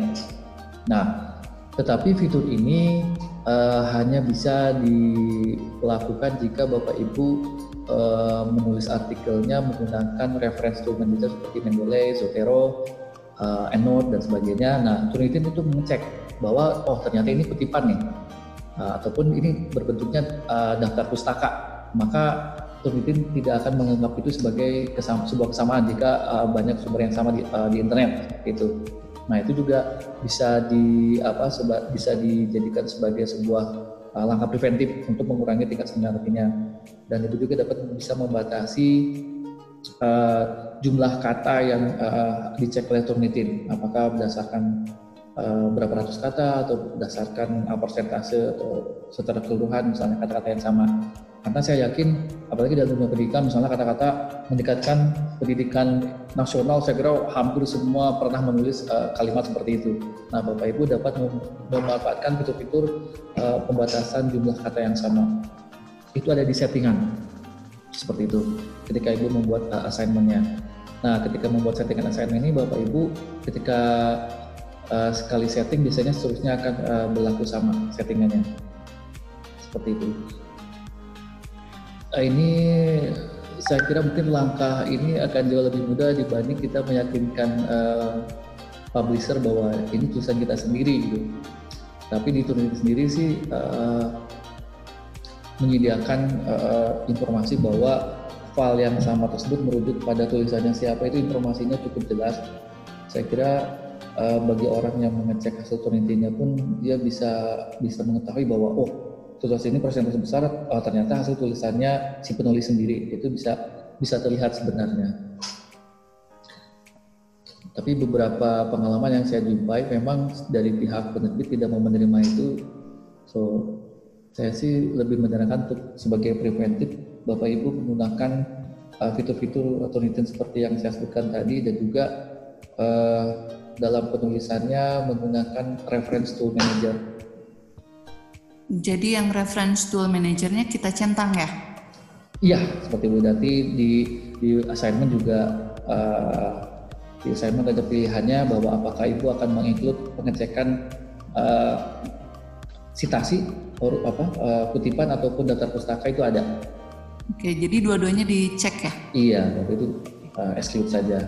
Nah, tetapi fitur ini uh, hanya bisa dilakukan jika Bapak Ibu uh, menulis artikelnya menggunakan reference tool manager seperti Mendeley, Zotero, uh, EndNote dan sebagainya. Nah, Trinity itu mengecek bahwa oh ternyata ini kutipan nih, uh, ataupun ini berbentuknya uh, daftar pustaka. Maka Turnitin tidak akan menganggap itu sebagai kesama, sebuah kesamaan jika uh, banyak sumber yang sama di, uh, di internet itu. Nah itu juga bisa di apa seba, bisa dijadikan sebagai sebuah uh, langkah preventif untuk mengurangi tingkat similaritinya dan itu juga dapat bisa membatasi uh, jumlah kata yang uh, dicek oleh Turnitin apakah berdasarkan uh, berapa ratus kata atau berdasarkan uh, persentase atau secara keseluruhan misalnya kata-kata yang sama. Karena saya yakin apalagi dalam dunia pendidikan misalnya kata-kata mendekatkan pendidikan nasional saya kira hampir semua pernah menulis uh, kalimat seperti itu. Nah Bapak Ibu dapat memanfaatkan fitur-fitur uh, pembatasan jumlah kata yang sama. Itu ada di settingan seperti itu ketika Ibu membuat uh, assignmentnya. Nah ketika membuat settingan assignment ini Bapak Ibu ketika uh, sekali setting biasanya seterusnya akan uh, berlaku sama settingannya seperti itu Nah, ini saya kira mungkin langkah ini akan jauh lebih mudah dibanding kita meyakinkan uh, publisher bahwa ini tulisan kita sendiri gitu. Tapi di Turnitin sendiri sih uh, menyediakan uh, informasi bahwa file yang sama tersebut merujuk pada tulisannya siapa itu informasinya cukup jelas. Saya kira uh, bagi orang yang mengecek hasil Turnitinnya pun dia bisa bisa mengetahui bahwa oh tugas ini persentase besar oh, ternyata hasil tulisannya si penulis sendiri itu bisa bisa terlihat sebenarnya. Tapi beberapa pengalaman yang saya jumpai memang dari pihak penerbit tidak mau menerima itu. So saya sih lebih menyarankan untuk sebagai preventif Bapak Ibu menggunakan uh, fitur-fitur atau nitin seperti yang saya sebutkan tadi dan juga uh, dalam penulisannya menggunakan reference tool manager jadi yang reference tool manajernya kita centang ya? Iya, seperti Bu Dati di, di assignment juga uh, di assignment ada pilihannya bahwa apakah ibu akan menginclude pengecekan uh, sitasi or, apa uh, kutipan ataupun daftar pustaka itu ada. Oke, jadi dua-duanya dicek ya? Iya, waktu itu uh, exclude saja.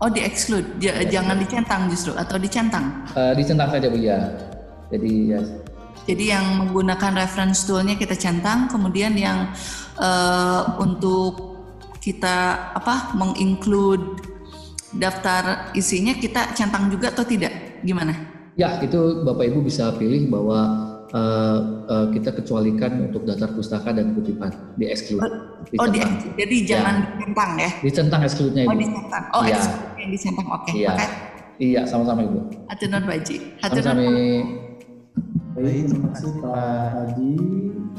Oh, di exclude, J jangan dicentang justru atau dicentang? Uh, dicentang saja bu ya. Jadi ya. Jadi yang menggunakan reference toolnya kita centang, kemudian yang uh, untuk kita apa menginclude daftar isinya kita centang juga atau tidak? Gimana? Ya, itu Bapak Ibu bisa pilih bahwa uh, uh, kita kecualikan untuk daftar pustaka dan kutipan di exclude. Oh, di, jadi ya. jangan dicentang ya? Dicentang exclude-nya Oh, dicentang. Oh, ya. exclude yang dicentang. Oke. Okay. Iya. Iya, sama-sama Ibu. Hatunun Baji. Sama-sama. Baik, terima kasih Pak Haji,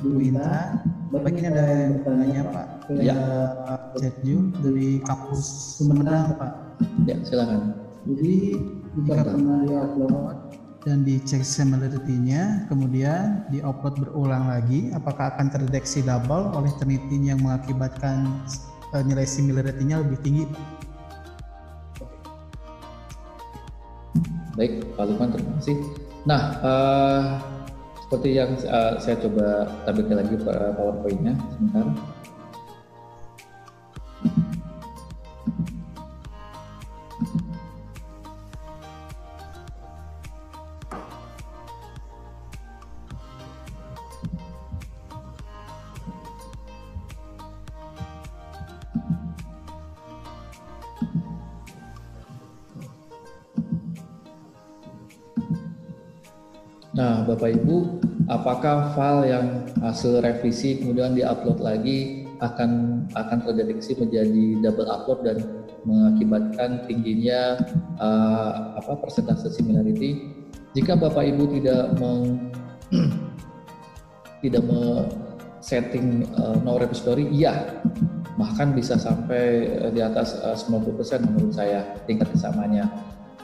Bu Inta. Baik, ini ada yang bertanya Pak. Ya. Pak Cetju dari kampus Sumedang Pak. Ya, silakan. Jadi jika pernah di-upload dan dicek similarity-nya, kemudian diupload berulang lagi, apakah akan terdeteksi double oleh Turnitin yang mengakibatkan uh, nilai similarity-nya lebih tinggi? Baik, Pak Lukman, terima kasih. Nah, uh, seperti yang uh, saya coba tampilkan lagi PowerPoint-nya sebentar. Nah, Bapak Ibu, apakah file yang hasil revisi kemudian diupload lagi akan akan terdeteksi menjadi double upload dan mengakibatkan tingginya uh, apa persentase similarity? Jika Bapak Ibu tidak meng, tidak me setting uh, no repository, iya, bahkan bisa sampai di atas uh, 90% menurut saya tingkat kesamaannya.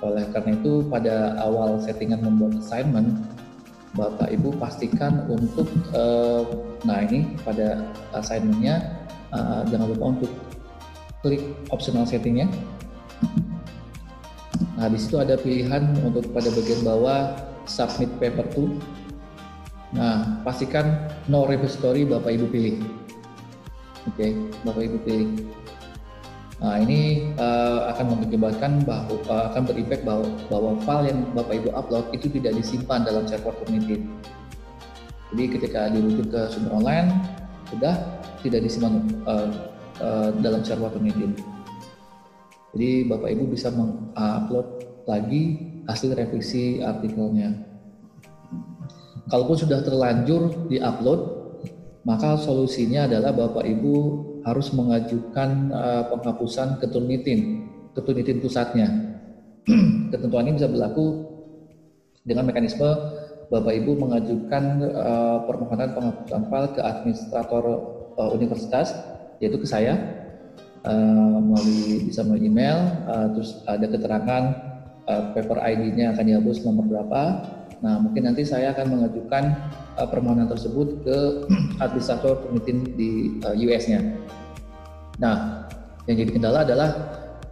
Oleh karena itu pada awal settingan membuat assignment Bapak Ibu pastikan untuk uh, nah ini pada assignmentnya uh, jangan lupa untuk klik optional settingnya. Nah di situ ada pilihan untuk pada bagian bawah submit paper to. Nah pastikan no repository Bapak Ibu pilih. Oke, okay, Bapak Ibu pilih. Nah, ini uh, akan mengakibatkan bahwa uh, akan berimpact bahwa, bahwa file yang Bapak Ibu upload itu tidak disimpan dalam server community. Jadi ketika dirujuk ke sumber online sudah tidak disimpan uh, uh, dalam server community. Jadi Bapak Ibu bisa mengupload lagi hasil revisi artikelnya. Kalaupun sudah terlanjur diupload, maka solusinya adalah Bapak Ibu harus mengajukan uh, penghapusan ke Turnitin, ke Turnitin pusatnya. Ketentuan ini bisa berlaku dengan mekanisme Bapak Ibu mengajukan uh, permohonan penghapusan file ke administrator uh, universitas, yaitu ke saya, uh, melalui bisa melalui email, uh, terus ada keterangan uh, paper ID-nya akan dihapus nomor berapa. Nah, mungkin nanti saya akan mengajukan uh, permohonan tersebut ke administrator Turnitin di uh, US-nya. Nah, yang jadi kendala adalah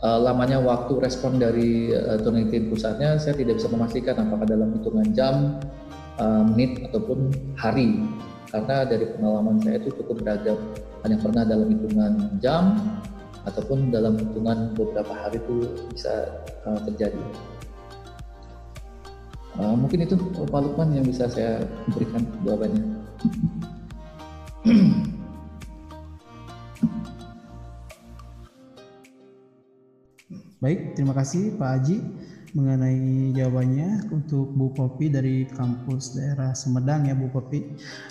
uh, lamanya waktu respon dari uh, Turnitin pusatnya saya tidak bisa memastikan apakah dalam hitungan jam, uh, menit ataupun hari. Karena dari pengalaman saya itu cukup beragam. Yang pernah dalam hitungan jam ataupun dalam hitungan beberapa hari itu bisa uh, terjadi. Uh, mungkin itu Pak Lukman yang bisa saya berikan jawabannya. Baik, terima kasih Pak Haji mengenai jawabannya untuk Bu Popi dari kampus daerah Sumedang ya Bu Popi.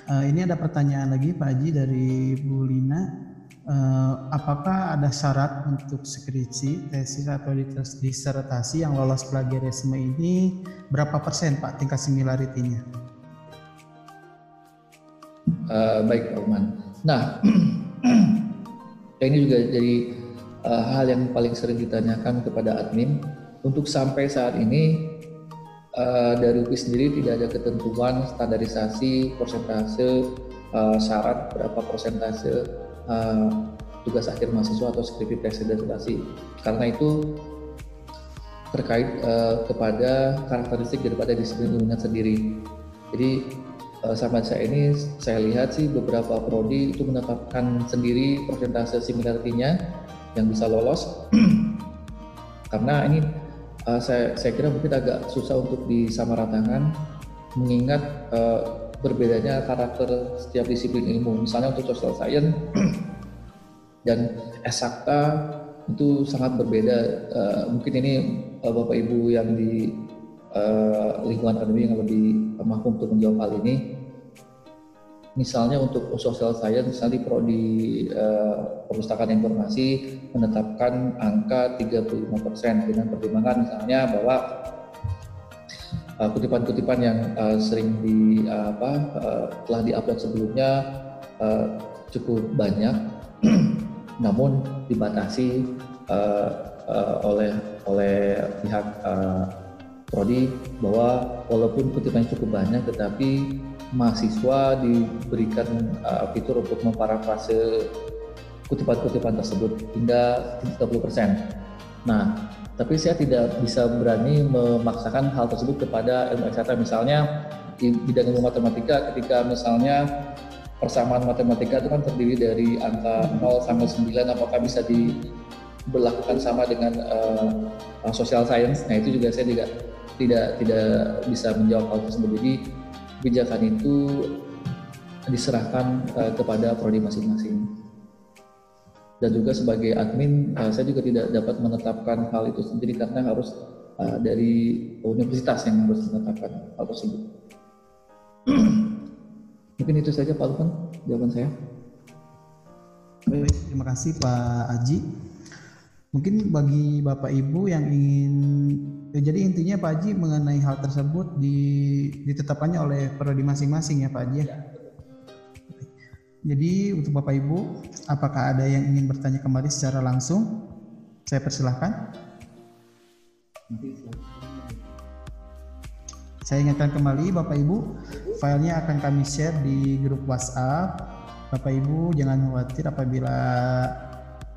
Uh, ini ada pertanyaan lagi Pak Haji dari Bu Lina. Uh, apakah ada syarat untuk skripsi, tesis atau disertasi yang lolos plagiarisme ini berapa persen Pak tingkat similarity-nya? Uh, baik Pak Uman. Nah, ini juga jadi uh, hal yang paling sering ditanyakan kepada admin untuk sampai saat ini uh, dari UPI sendiri tidak ada ketentuan standarisasi persentase uh, syarat berapa persentase uh, tugas akhir mahasiswa atau skripsi presentasi karena itu terkait uh, kepada karakteristik daripada disiplin ilmunya sendiri. Jadi uh, sama saya ini saya lihat sih beberapa prodi itu menetapkan sendiri persentase similarity-nya yang bisa lolos karena ini uh, saya saya kira mungkin agak susah untuk disamaratakan mengingat uh, berbedanya karakter setiap disiplin ilmu. Misalnya untuk social science dan esakta itu sangat berbeda. Uh, mungkin ini uh, Bapak Ibu yang di uh, lingkungan akademik yang lebih mampu untuk menjawab hal ini. Misalnya untuk social science, misalnya di prodi uh, perpustakaan informasi menetapkan angka 35% dengan pertimbangan misalnya bahwa kutipan-kutipan uh, yang uh, sering di uh, apa uh, telah diupload sebelumnya uh, cukup banyak namun dibatasi uh, uh, oleh oleh pihak uh, prodi bahwa walaupun kutipannya cukup banyak tetapi mahasiswa diberikan uh, fitur untuk memparafrase kutipan-kutipan tersebut hingga 30%. Nah, tapi saya tidak bisa berani memaksakan hal tersebut kepada ilmu eksakta misalnya di bidang ilmu matematika ketika misalnya persamaan matematika itu kan terdiri dari angka 0 sampai 9 apakah bisa diberlakukan sama dengan uh, social science? Nah itu juga saya tidak tidak tidak bisa menjawab hal tersebut. Jadi kebijakan itu diserahkan uh, kepada prodi masing-masing dan juga sebagai admin uh, saya juga tidak dapat menetapkan hal itu sendiri karena harus uh, dari universitas yang harus menetapkan hal tersebut Mungkin itu saja Pak Lukman jawaban saya. Baik, terima kasih Pak Aji. Mungkin bagi Bapak Ibu yang ingin ya, jadi intinya Pak Aji mengenai hal tersebut di, ditetapkannya oleh prodi masing-masing ya Pak Aji ya. Jadi untuk Bapak Ibu, apakah ada yang ingin bertanya kembali secara langsung? Saya persilahkan. Saya ingatkan kembali Bapak Ibu, filenya akan kami share di grup WhatsApp. Bapak Ibu jangan khawatir apabila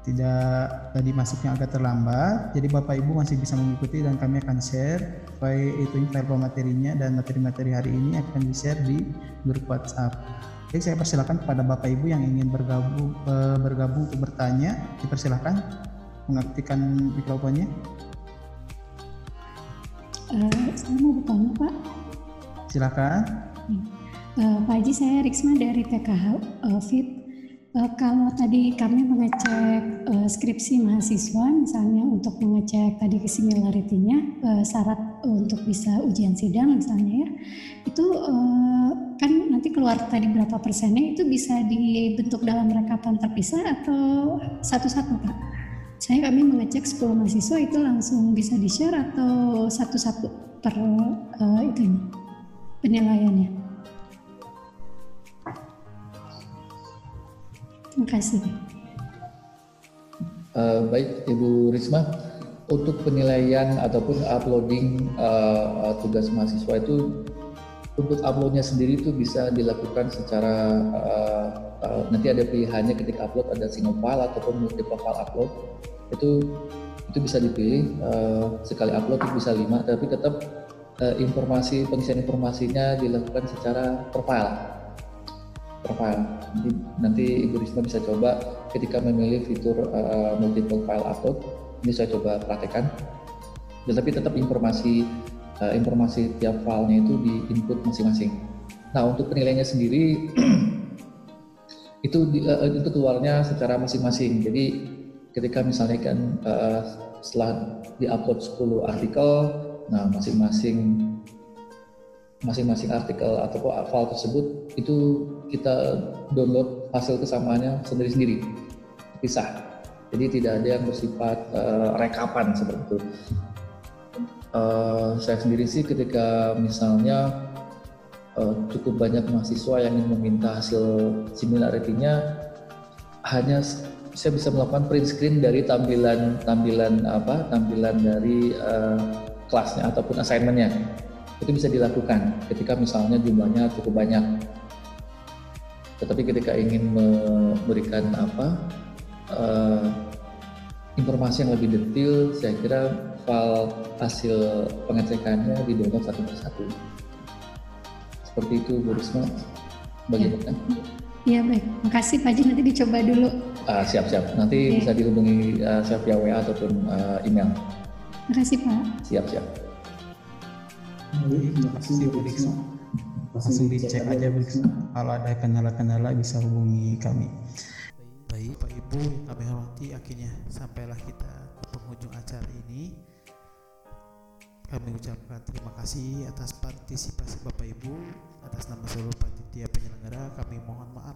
tidak tadi masuknya agak terlambat. Jadi Bapak Ibu masih bisa mengikuti dan kami akan share file itu file materinya dan materi-materi hari ini akan di-share di grup WhatsApp. Jadi saya persilakan kepada Bapak Ibu yang ingin bergabung eh, bergabung untuk bertanya, dipersilakan mengaktifkan mikrofonnya. Uh, saya mau bertanya Pak. Silakan. Uh, Pak Haji, saya Riksma dari TKH uh, FIT. Uh, kalau tadi kami mengecek uh, skripsi mahasiswa, misalnya untuk mengecek tadi similarity-nya, uh, syarat untuk bisa ujian sidang misalnya ya, itu uh, kan nanti keluar tadi berapa persennya itu bisa dibentuk dalam rekapan terpisah atau satu-satu Pak? saya kami mengecek 10 mahasiswa itu langsung bisa di share atau satu-satu per uh, itu penilaiannya. Terima kasih. Uh, baik Ibu Risma, untuk penilaian ataupun uploading uh, tugas mahasiswa itu untuk uploadnya sendiri itu bisa dilakukan secara uh, uh, nanti ada pilihannya ketika upload ada single file ataupun multiple file upload. Itu itu bisa dipilih uh, sekali upload itu bisa lima tapi tetap uh, informasi pengisian informasinya dilakukan secara profile profile nanti, nanti Ibu Risma bisa coba ketika memilih fitur uh, multiple file upload ini saya coba praktekkan tetapi tetap informasi uh, informasi tiap filenya itu di input masing-masing. Nah untuk penilaiannya sendiri itu di, uh, itu keluarnya secara masing-masing. Jadi ketika misalnya kan uh, setelah diupload 10 artikel, nah masing-masing masing-masing artikel atau file tersebut itu kita download hasil kesamaannya sendiri-sendiri, pisah. Jadi tidak ada yang bersifat uh, rekapan seperti itu. Uh, saya sendiri sih ketika misalnya uh, cukup banyak mahasiswa yang ingin meminta hasil similarity-nya hanya saya bisa melakukan print screen dari tampilan tampilan apa tampilan dari uh, kelasnya ataupun assignmentnya itu bisa dilakukan ketika misalnya jumlahnya cukup banyak tetapi ketika ingin memberikan apa uh, informasi yang lebih detail, saya kira file hasil pengecekannya di download satu persatu. Seperti itu Bu Risma, bagaimana? Iya baik, makasih Pak Haji nanti dicoba dulu. Uh, siap siap, nanti okay. bisa dihubungi uh, saya via WA ataupun uh, email. Makasih Pak. Siap siap. Baik, terima kasih Bu Risma. Langsung dicek aja Bu. Kalau ada kendala-kendala bisa hubungi kami. Baik Pak Ibu yang kami hormati akhirnya sampailah kita ke penghujung acara ini. Kami ucapkan terima kasih atas partisipasi Bapak Ibu atas nama seluruh panitia penyelenggara. Kami mohon maaf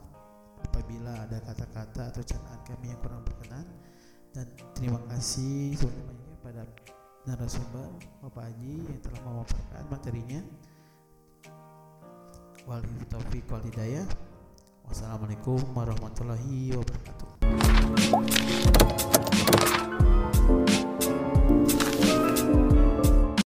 apabila ada kata-kata atau candaan kami yang kurang berkenan dan terima kasih sebanyak pada narasumber Bapak Haji yang telah memaparkan materinya. Walillahi taufiq wal hidayah. Wassalamualaikum warahmatullahi wabarakatuh.